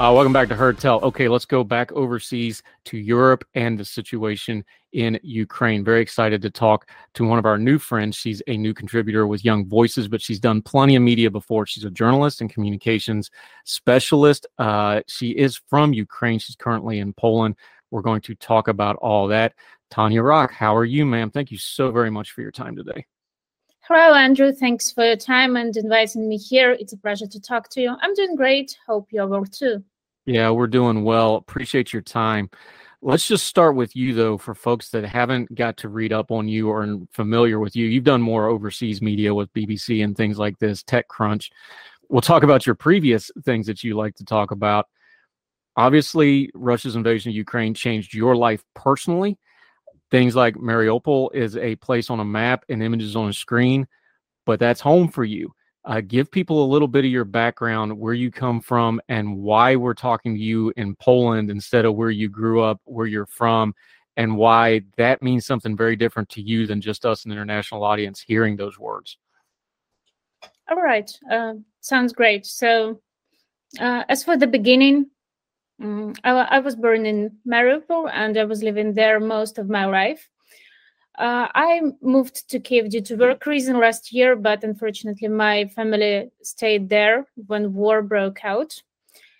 Uh, welcome back to Heard Tell. Okay, let's go back overseas to Europe and the situation in Ukraine. Very excited to talk to one of our new friends. She's a new contributor with Young Voices, but she's done plenty of media before. She's a journalist and communications specialist. Uh, she is from Ukraine. She's currently in Poland. We're going to talk about all that. Tanya Rock, how are you, ma'am? Thank you so very much for your time today. Hello, Andrew. Thanks for your time and inviting me here. It's a pleasure to talk to you. I'm doing great. Hope you're well too. Yeah, we're doing well. Appreciate your time. Let's just start with you, though, for folks that haven't got to read up on you or familiar with you. You've done more overseas media with BBC and things like this, TechCrunch. We'll talk about your previous things that you like to talk about. Obviously, Russia's invasion of Ukraine changed your life personally Things like Mariupol is a place on a map and images on a screen, but that's home for you. Uh, give people a little bit of your background, where you come from, and why we're talking to you in Poland instead of where you grew up, where you're from, and why that means something very different to you than just us, an international audience, hearing those words. All right. Uh, sounds great. So, uh, as for the beginning, Mm, I, I, was born in Mariupol and I was living there most of my life. Uh, I moved to Kiev due to work reason last year, but unfortunately, my family stayed there when war broke out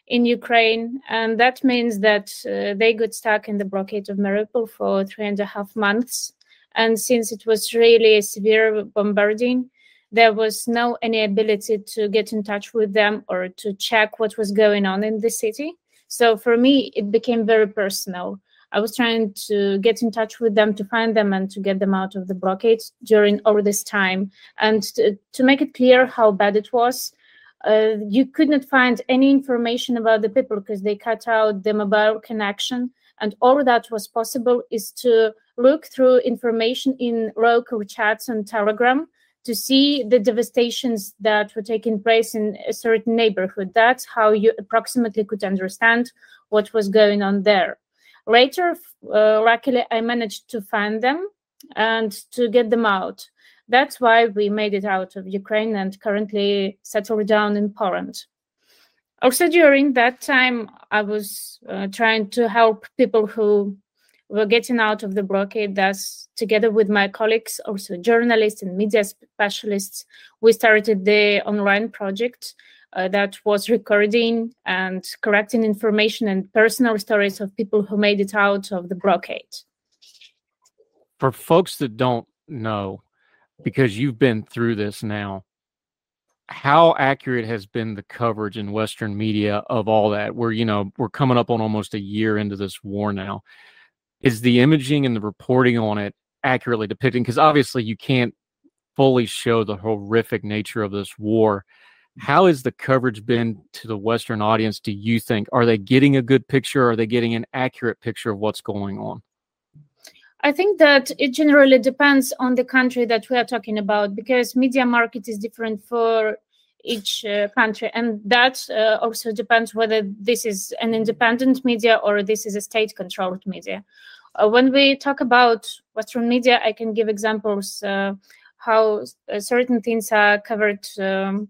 in Ukraine, and that means that uh, they got stuck in the blockade of Mariupol for three and a half months. And since it was really a severe bombarding, there was no any ability to get in touch with them or to check what was going on in the city. So for me, it became very personal. I was trying to get in touch with them to find them and to get them out of the blockade during all this time. And to, to make it clear how bad it was, uh, you could not find any information about the people because they cut out the mobile connection. And all that was possible is to look through information in local chats on Telegram to see the devastations that were taking place in a certain neighborhood. That's how you approximately could understand what was going on there. Later, uh, luckily, I managed to find them and to get them out. That's why we made it out of Ukraine and currently settled down in Poland. Also, during that time, I was uh, trying to help people who were getting out of the blockade. Thus, together with my colleagues, also journalists and media specialists, we started the online project uh, that was recording and collecting information and personal stories of people who made it out of the blockade. For folks that don't know, because you've been through this now, how accurate has been the coverage in Western media of all that? We're, you know, we're coming up on almost a year into this war now is the imaging and the reporting on it accurately depicting? Because obviously you can't fully show the horrific nature of this war. How has the coverage been to the Western audience? Do you think are they getting a good picture? Are they getting an accurate picture of what's going on? I think that it generally depends on the country that we are talking about because media market is different for each uh, country and that uh, also depends whether this is an independent media or this is a state controlled media when we talk about Western media, I can give examples uh, how uh, certain things are covered um,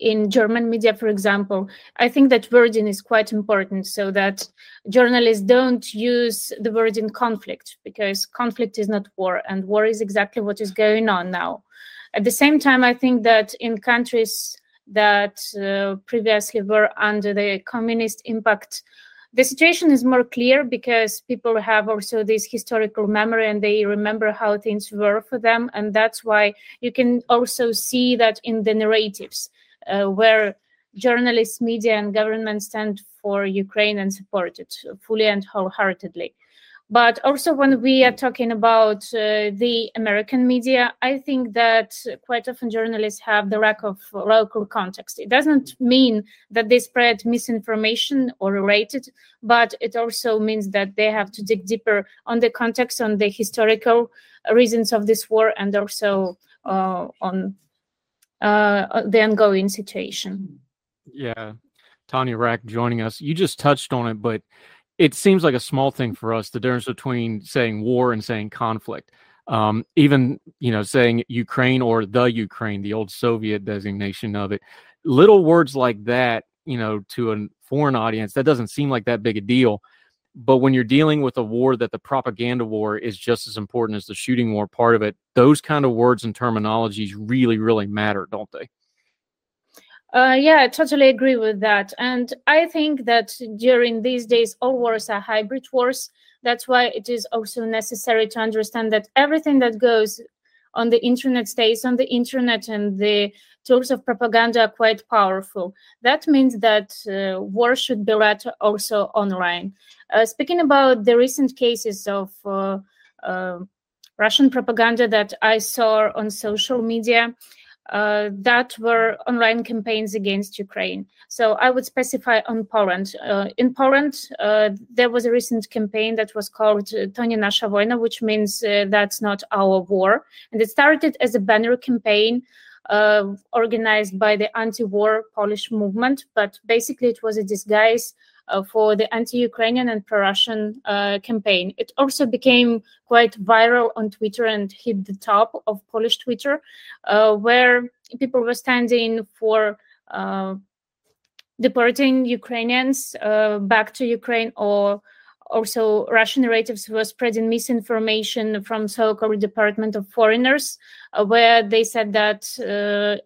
in German media, for example. I think that wording is quite important so that journalists don't use the word in conflict because conflict is not war, and war is exactly what is going on now. At the same time, I think that in countries that uh, previously were under the communist impact the situation is more clear because people have also this historical memory and they remember how things were for them. And that's why you can also see that in the narratives uh, where journalists media and government stand for ukraine and support it fully and wholeheartedly but also, when we are talking about uh, the American media, I think that quite often journalists have the lack of local context. It doesn't mean that they spread misinformation or related, but it also means that they have to dig deeper on the context, on the historical reasons of this war, and also uh, on uh, the ongoing situation. Yeah. Tanya Rack joining us. You just touched on it, but it seems like a small thing for us the difference between saying war and saying conflict. Um, even you know saying ukraine or the ukraine the old soviet designation of it. Little words like that you know to a foreign audience that doesn't seem like that big a deal. But when you're dealing with a war that the propaganda war is just as important as the shooting war part of it those kind of words and terminologies really really matter don't they uh, yeah, I totally agree with that. And I think that during these days, all wars are hybrid wars. That's why it is also necessary to understand that everything that goes on the internet stays on the internet and the tools of propaganda are quite powerful. That means that uh, war should be led also online. Uh, speaking about the recent cases of uh, uh Russian propaganda that I saw on social media, uh, that were online campaigns against Ukraine. So I would specify on Poland. Uh, in Poland, uh, there was a recent campaign that was called To nie nasza wojna, which means uh, that's not our war. And it started as a banner campaign uh, organized by the anti-war Polish movement, but basically it was a disguise uh, for the anti-Ukrainian and pro-Russian uh, campaign. It also became quite viral on Twitter and hit the top of Polish Twitter, uh, where people were standing for uh, deporting Ukrainians uh, back to Ukraine or also Russian narratives were spreading misinformation from so-called Department of Foreigners, uh, where they said that uh,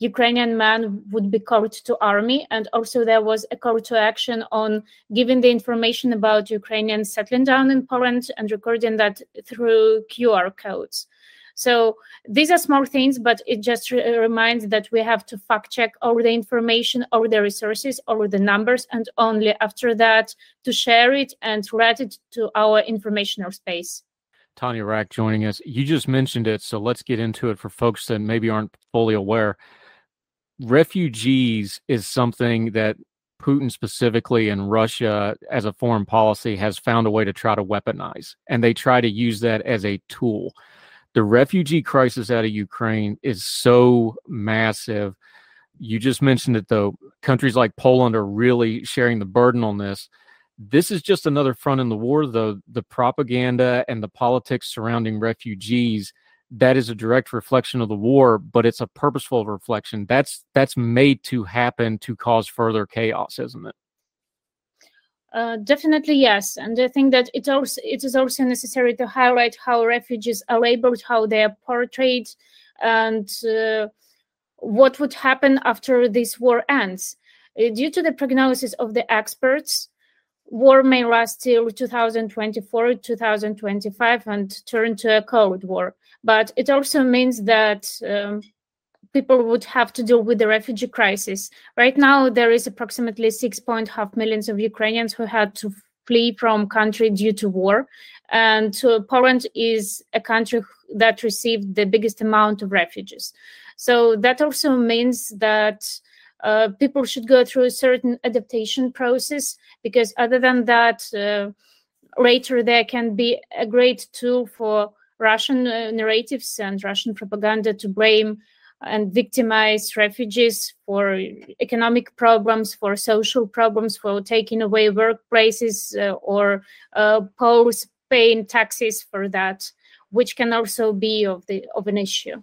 Ukrainian men would be called to army, and also there was a call to action on giving the information about Ukrainians settling down in Poland and recording that through QR codes. So these are small things, but it just re- reminds that we have to fact check all the information, all the resources, all the numbers, and only after that to share it and write it to our informational space. Tanya Rack joining us. You just mentioned it, so let's get into it for folks that maybe aren't fully aware. Refugees is something that Putin specifically and Russia as a foreign policy has found a way to try to weaponize, and they try to use that as a tool the refugee crisis out of Ukraine is so massive. You just mentioned it though. Countries like Poland are really sharing the burden on this. This is just another front in the war, though. The propaganda and the politics surrounding refugees that is a direct reflection of the war, but it's a purposeful reflection. That's that's made to happen to cause further chaos, isn't it? Uh, definitely yes, and I think that it also it is also necessary to highlight how refugees are labeled, how they are portrayed, and uh, what would happen after this war ends. Uh, due to the prognosis of the experts, war may last till 2024, 2025, and turn to a cold war. But it also means that um, people would have to deal with the refugee crisis. Right now, there is approximately 6.5 millions of Ukrainians who had to flee from country due to war. And uh, Poland is a country that received the biggest amount of refugees. So that also means that uh, people should go through a certain adaptation process because other than that, uh, later there can be a great tool for Russian uh, narratives and Russian propaganda to blame and victimize refugees for economic problems, for social problems, for taking away workplaces uh, or uh, Poles paying taxes for that, which can also be of the of an issue.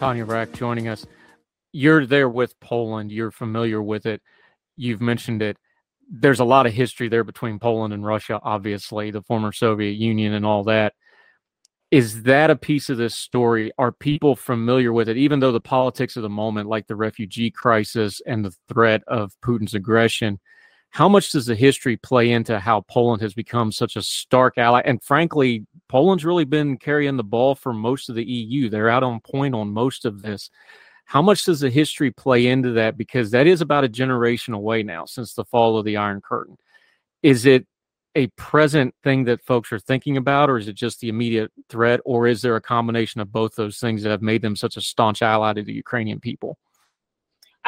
Tanya Rach joining us. You're there with Poland. You're familiar with it. You've mentioned it. There's a lot of history there between Poland and Russia, obviously, the former Soviet Union and all that. Is that a piece of this story? Are people familiar with it, even though the politics of the moment, like the refugee crisis and the threat of Putin's aggression? How much does the history play into how Poland has become such a stark ally? And frankly, Poland's really been carrying the ball for most of the EU. They're out on point on most of this. How much does the history play into that? Because that is about a generation away now since the fall of the Iron Curtain. Is it a present thing that folks are thinking about, or is it just the immediate threat, or is there a combination of both those things that have made them such a staunch ally to the Ukrainian people?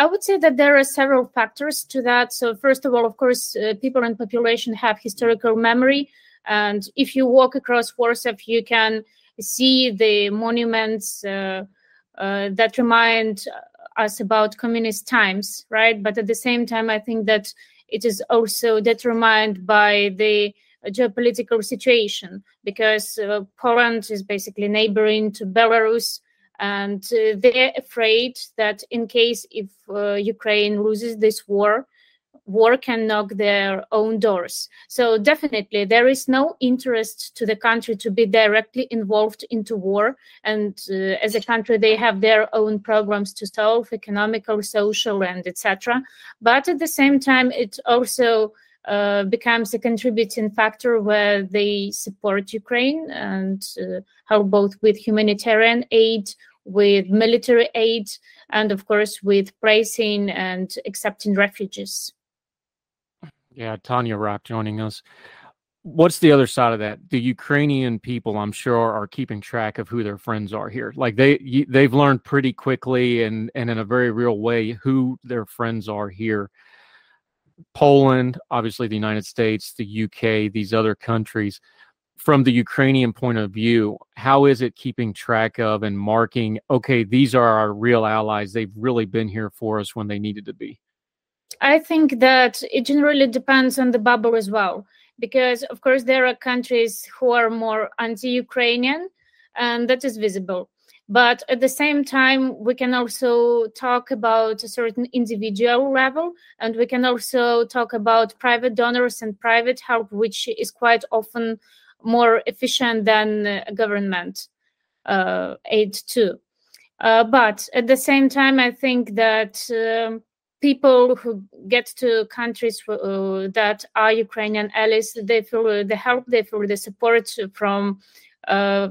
I would say that there are several factors to that. So, first of all, of course, uh, people and population have historical memory. And if you walk across Warsaw, you can see the monuments uh, uh, that remind us about communist times, right? But at the same time, I think that it is also determined by the geopolitical situation because uh, Poland is basically neighboring to Belarus and uh, they're afraid that in case if uh, Ukraine loses this war, war can knock their own doors. So definitely there is no interest to the country to be directly involved into war. And uh, as a country, they have their own programs to solve economical, social, and etc. But at the same time, it also uh, becomes a contributing factor where they support Ukraine and uh, help both with humanitarian aid, with military aid, and of course with pricing and accepting refugees. Yeah, Tanya Rach joining us. What's the other side of that? The Ukrainian people, I'm sure, are keeping track of who their friends are here. Like they they've learned pretty quickly and and in a very real way who their friends are here. Poland, obviously the United States, the UK, these other countries. From the Ukrainian point of view, how is it keeping track of and marking, okay, these are our real allies. They've really been here for us when they needed to be? I think that it generally depends on the bubble as well, because of course there are countries who are more anti-Ukrainian, and that is visible. But at the same time, we can also talk about a certain individual level, and we can also talk about private donors and private help, which is quite often more efficient than government uh, aid too. Uh, but at the same time, I think that. Um, people who get to countries uh, that are Ukrainian allies, they feel the help, they feel the support from uh,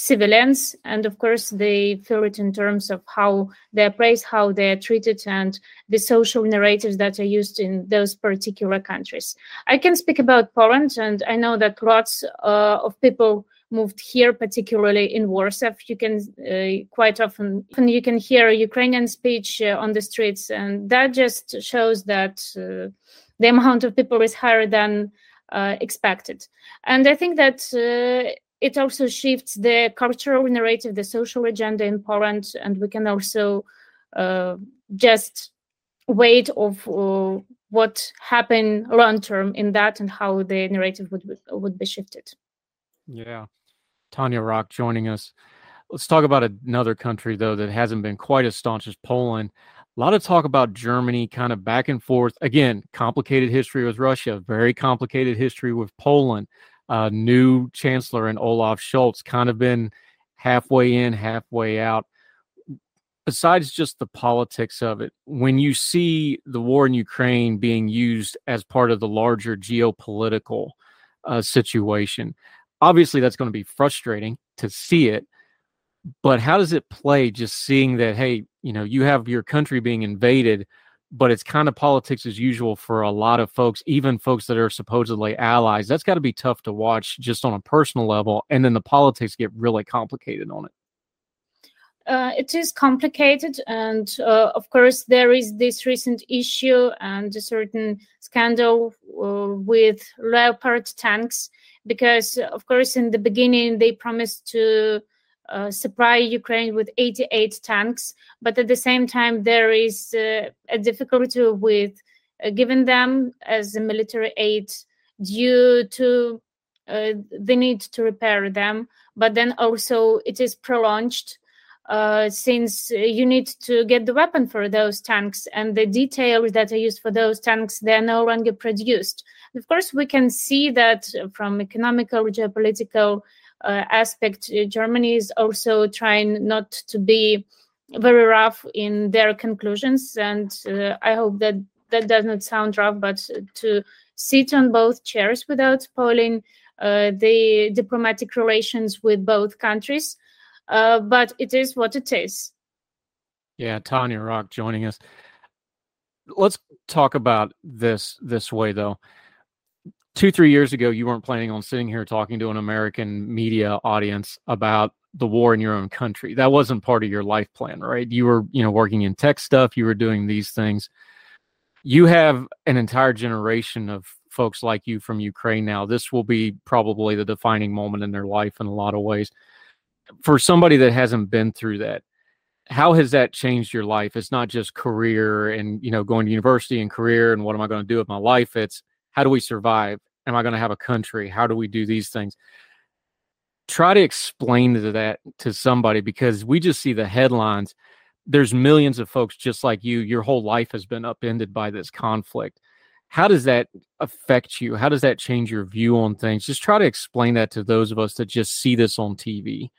civilians, and of course, they feel it in terms of how they're praised, how they're treated, and the social narratives that are used in those particular countries. I can speak about Poland, and I know that lots uh, of people moved here, particularly in Warsaw. You can uh, quite often you can hear Ukrainian speech uh, on the streets, and that just shows that uh, the amount of people is higher than uh, expected. And I think that uh, it also shifts the cultural narrative, the social agenda in Poland, and we can also uh, just wait of what happened long term in that and how the narrative would would be shifted. Yeah. Tanya Rock joining us. Let's talk about another country, though, that hasn't been quite as staunch as Poland. A lot of talk about Germany, kind of back and forth. Again, complicated history with Russia, very complicated history with Poland. Uh, new chancellor and Olaf Scholz kind of been halfway in, halfway out. Besides just the politics of it, when you see the war in Ukraine being used as part of the larger geopolitical uh, situation, obviously that's going to be frustrating to see it but how does it play just seeing that hey you know you have your country being invaded but it's kind of politics as usual for a lot of folks even folks that are supposedly allies. That's got to be tough to watch just on a personal level and then the politics get really complicated on it. Uh, it is complicated and uh, of course there is this recent issue and a certain scandal uh, with leopard tanks because of course in the beginning they promised to uh, supply Ukraine with 88 tanks, but at the same time, there is uh, a difficulty with uh, giving them as a military aid due to uh, the need to repair them. But then also, it is prolonged uh, since you need to get the weapon for those tanks, and the details that are used for those tanks they are no longer produced. Of course, we can see that from economical, geopolitical aspect, uh, Germany is also trying not to be very rough in their conclusions. And uh, I hope that that does not sound rough, but to sit on both chairs without spoiling uh, the diplomatic relations with both countries. Uh, but it is what it is. Yeah, Tanya Rock joining us. Let's talk about this this way, though two three years ago you weren't planning on sitting here talking to an american media audience about the war in your own country. That wasn't part of your life plan right? You were you know working in tech stuff. You were doing these things. You have an entire generation of folks like you from ukraine now. This will be probably the defining moment in their life in a lot of ways. For somebody that hasn't been through that how has that changed your life? It's not just career and you know going to university and career and what am i going to do with my life. It's how do we survive? Am I going to have a country? How do we do these things? Try to explain that to somebody because we just see the headlines. There's millions of folks just like you. Your whole life has been upended by this conflict. How does that affect you? How does that change your view on things? Just try to explain that to those of us that just see this on TV.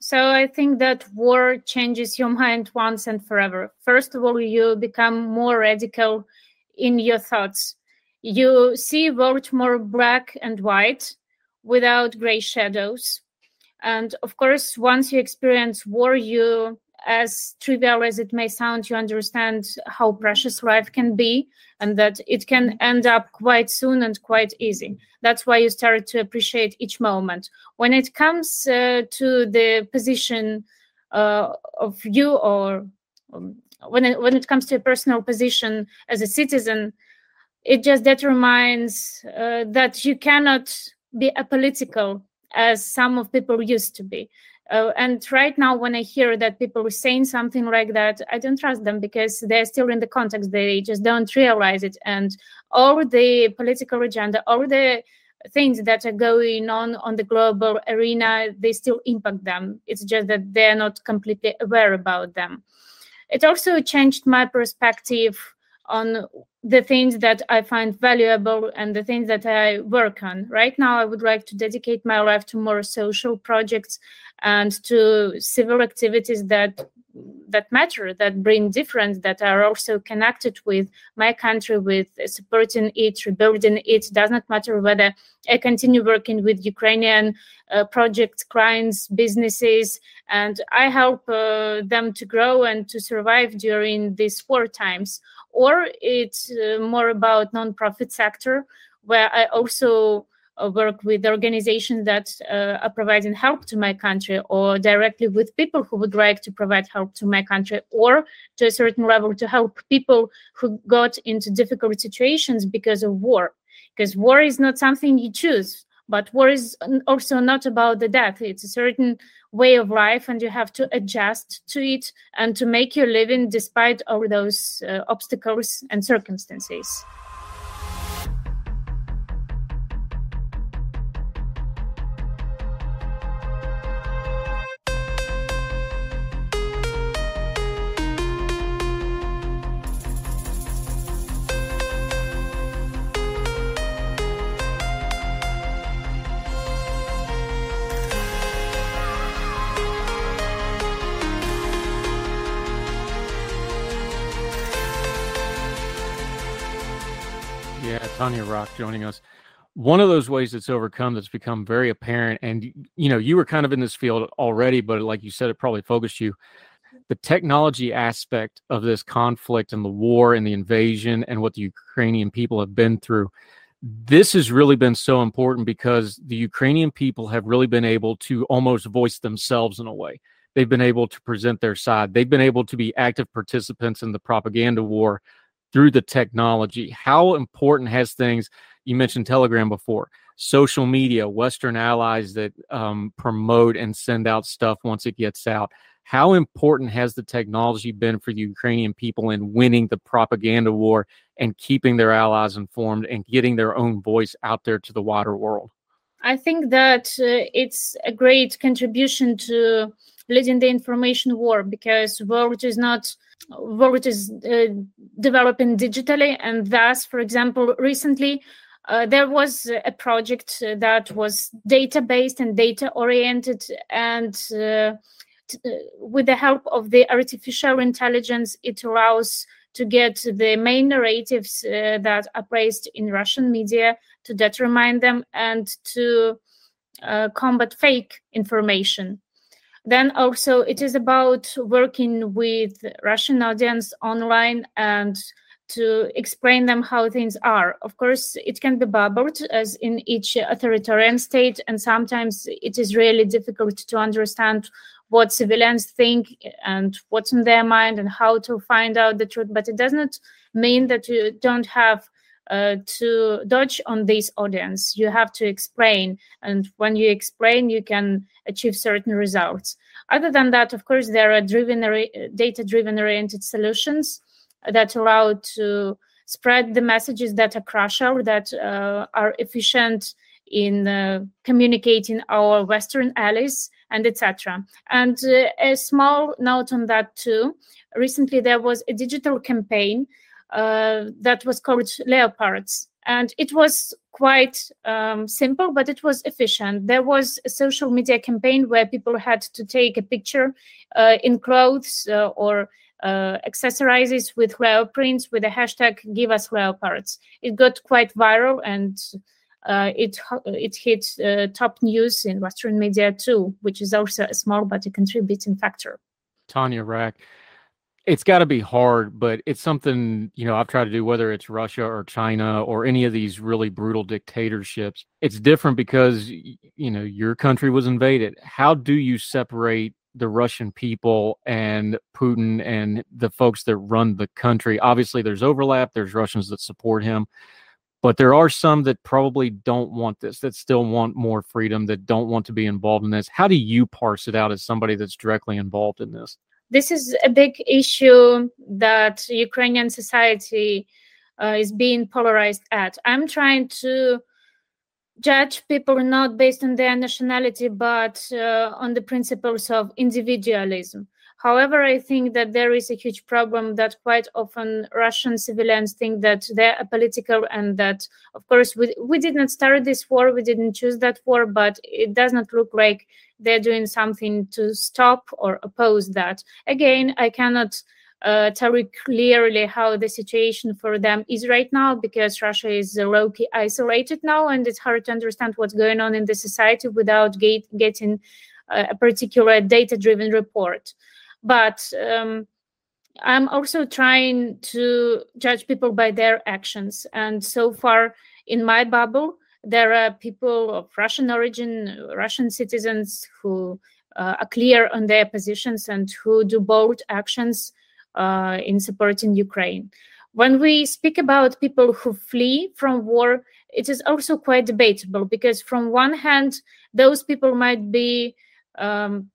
So I think that war changes your mind once and forever. First of all, you become more radical in your thoughts you see world more black and white without gray shadows. And of course, once you experience war, you, as trivial as it may sound, you understand how precious life can be and that it can end up quite soon and quite easy. That's why you start to appreciate each moment. When it comes uh, to the position uh, of you or um, when it, when it comes to a personal position as a citizen, it just determines uh, that you cannot be apolitical as some of people used to be. Uh, and right now, when I hear that people are saying something like that, I don't trust them because they're still in the context. They just don't realize it. And all the political agenda, all the things that are going on on the global arena, they still impact them. It's just that they're not completely aware about them. It also changed my perspective on the things that I find valuable and the things that I work on. Right now, I would like to dedicate my life to more social projects and to civil activities that that matter, that bring difference, that are also connected with my country, with supporting it, rebuilding it. Does not matter whether I continue working with Ukrainian uh, projects, clients, businesses, and I help uh, them to grow and to survive during these war times, or it's uh, more about nonprofit sector where I also work with organizations that uh, are providing help to my country or directly with people who would like to provide help to my country or to a certain level to help people who got into difficult situations because of war. Because war is not something you choose but war is also not about the death. It's a certain way of life and you have to adjust to it and to make your living despite all those uh, obstacles and circumstances Rock joining us. one of those ways that's overcome that's become very apparent and you know you were kind of in this field already but like you said it probably focused you. The technology aspect of this conflict and the war and the invasion and what the ukrainian people have been through this has really been so important because the ukrainian people have really been able to almost voice themselves in a way. They've been able to present their side. They've been able to be active participants in the propaganda war through the technology how important has things you mentioned Telegram before, social media, Western allies that um, promote and send out stuff once it gets out. How important has the technology been for the Ukrainian people in winning the propaganda war and keeping their allies informed and getting their own voice out there to the wider world? I think that uh, it's a great contribution to leading the information war because world is not is uh, developing digitally. And thus for example recently uh, there was a project that was data based and data oriented and uh, t- uh, with the help of the artificial intelligence it allows to get the main narratives uh, that are praised in russian media to determine them and to uh, combat fake information then also it is about working with russian audience online and to explain them how things are. Of course, it can be bubbled as in each authoritarian state, and sometimes it is really difficult to understand what civilians think and what's in their mind and how to find out the truth. But it does not mean that you don't have uh, to dodge on this audience. You have to explain, and when you explain, you can achieve certain results. Other than that, of course, there are driven data-driven oriented solutions that allow to spread the messages that are crucial, that uh, are efficient in uh, communicating our Western allies and etc. And uh, a small note on that too. Recently, there was a digital campaign uh, that was called Leopards, and it was quite um, simple, but it was efficient. There was a social media campaign where people had to take a picture uh, in clothes uh, or uh, accessorizes with prints with the hashtag give us leopards. It got quite viral and uh, it it hit uh, top news in western media too which is also a small but a contributing factor. Tanya rack it's got to be hard but it's something you know i've tried to do whether it's russia or china or any of these really brutal dictatorships it's different because you know your country was invaded how do you separate the Russian people and Putin and the folks that run the country. Obviously, there's overlap. There's Russians that support him, but there are some that probably don't want this, that still want more freedom, that don't want to be involved in this. How do you parse it out as somebody that's directly involved in this? This is a big issue that Ukrainian society uh, is being polarized at. I'm trying to judge people not based on their nationality but uh, on the principles of individualism however i think that there is a huge problem that quite often russian civilians think that they're apolitical and that of course we, we did not start this war we didn't choose that war but it does not look like they're doing something to stop or oppose that again i cannot uh, tell you clearly how the situation for them is right now because Russia is uh, low-key isolated now and it's hard to understand what's going on in the society without get, getting uh, a particular data-driven report. But um, I'm also trying to judge people by their actions. And so far in my bubble, there are people of Russian origin, Russian citizens who uh, are clear on their positions and who do bold actions uh, in supporting Ukraine. When we speak about people who flee from war, it is also quite debatable because, from one hand, those people might be um,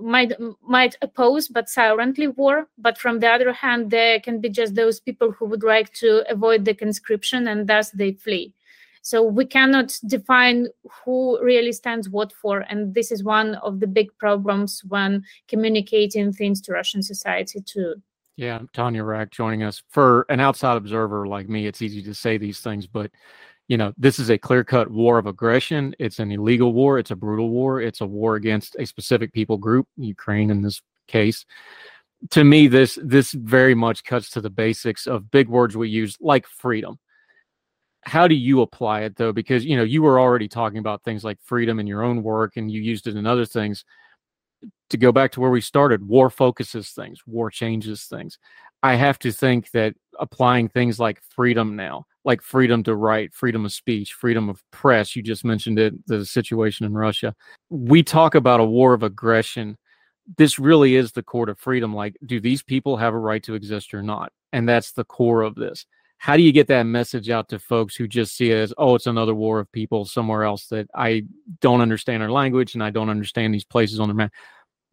might might oppose but silently war but from the other hand there can be just those people who would like to avoid the conscription and thus they flee so we cannot define who really stands what for. And this is one of the big problems when communicating things to Russian society too. Yeah, Tanya Rack joining us. For an outside observer like me, it's easy to say these things, but you know, this is a clear-cut war of aggression. It's an illegal war. It's a brutal war. It's a war against a specific people group, Ukraine in this case. To me, this this very much cuts to the basics of big words we use like freedom how do you apply it though because you know you were already talking about things like freedom in your own work and you used it in other things to go back to where we started war focuses things war changes things i have to think that applying things like freedom now like freedom to write freedom of speech freedom of press you just mentioned it the situation in russia. We talk about a war of aggression. This really is the court of freedom like do these people have a right to exist or not? And that's the core of this. How do you get that message out to folks who just see it as oh it's another war of people somewhere else that i don't understand our language and i don't understand these places on the map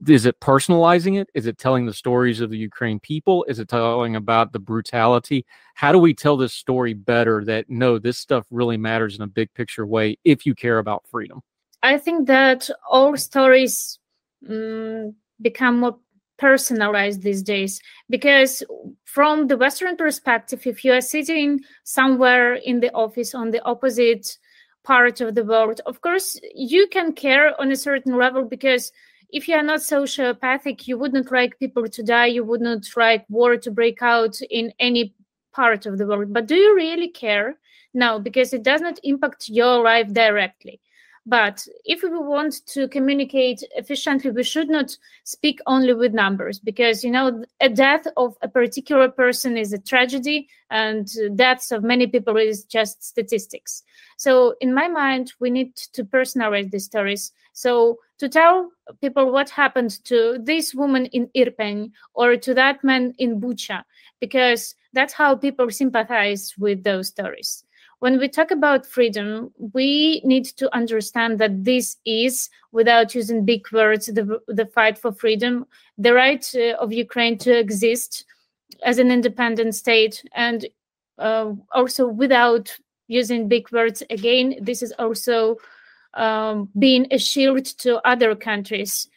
is it personalizing it? Is it telling the stories of the ukraine people? Is it telling about the brutality? How do we tell this story better that no this stuff really matters in a big picture way if you care about freedom? I think that all stories um, become more personalized these days because from the western perspective if you are sitting somewhere in the office on the opposite part of the world of course you can care on a certain level because if you are not sociopathic you wouldn't like people to die. You wouldn't like war to break out in any part of the world. But do you really care no because it does not impact your life directly but if we want to communicate efficiently, we should not speak only with numbers because, you know, a death of a particular person is a tragedy and deaths of many people is just statistics. So, in my mind, we need to personalize these stories. So, to tell people what happened to this woman in Irpin or to that man in Bucha, because that's how people sympathize with those stories when we talk about freedom, we need to understand that this is, without using big words, the, the fight for freedom, the right uh, of Ukraine to exist as an independent state, and uh, also without using big words again, this is also um, being a shield to other countries,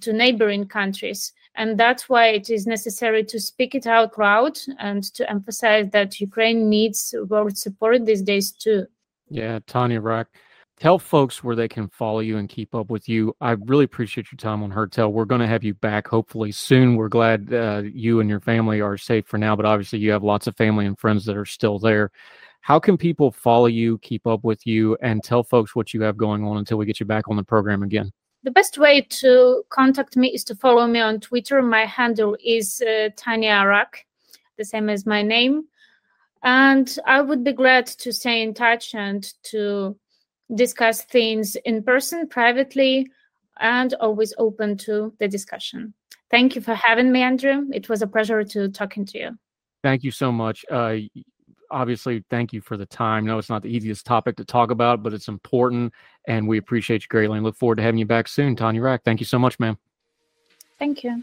to neighboring countries. And that's why it is necessary to speak it out loud and to emphasize that Ukraine needs world support these days too. Yeah, Tanya Rak, tell folks where they can follow you and keep up with you. I really appreciate your time on Heard Tell. We're going to have you back hopefully soon. We're glad uh, you and your family are safe for now, but obviously you have lots of family and friends that are still there. How can people follow you, keep up with you, and tell folks what you have going on until we get you back on the program again? The best way to contact me is to follow me on Twitter. My handle is uh, Tanya Arak, the same as my name. And I would be glad to stay in touch and to discuss things in person, privately, and always open to the discussion. Thank you for having me, Andrew. It was a pleasure to talking to you. Thank you so much. Uh, obviously, thank you for the time. No, it's not the easiest topic to talk about, but it's important, and we appreciate you greatly and look forward to having you back soon, Tanya Rak. Thank you so much, ma'am. Thank you.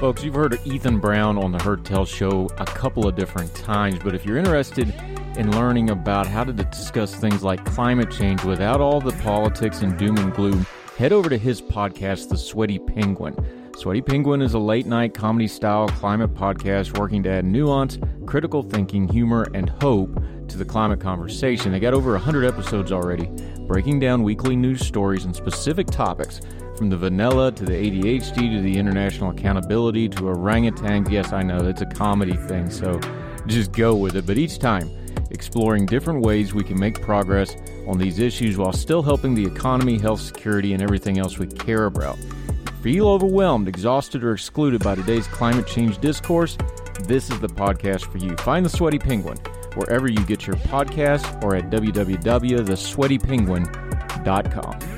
Folks, you've heard Ethan Brown on the Heard Tell show a couple of different times, but if you're interested in learning about how to discuss things like climate change without all the politics and doom and gloom, head over to his podcast, The Sweaty Penguin. Sweaty Penguin is a late night comedy style climate podcast working to add nuance, critical thinking, humor, and hope to the climate conversation. They got over 100 episodes already, breaking down weekly news stories and specific topics from the vanilla to the ADHD to the international accountability to orangutans. Yes, I know it's a comedy thing, so just go with it. But each time, exploring different ways we can make progress on these issues while still helping the economy, health, security, and everything else we care about. Feel overwhelmed, exhausted, or excluded by today's climate change discourse? This is the podcast for you. Find the Sweaty Penguin wherever you get your podcasts or at www.thesweatypenguin.com.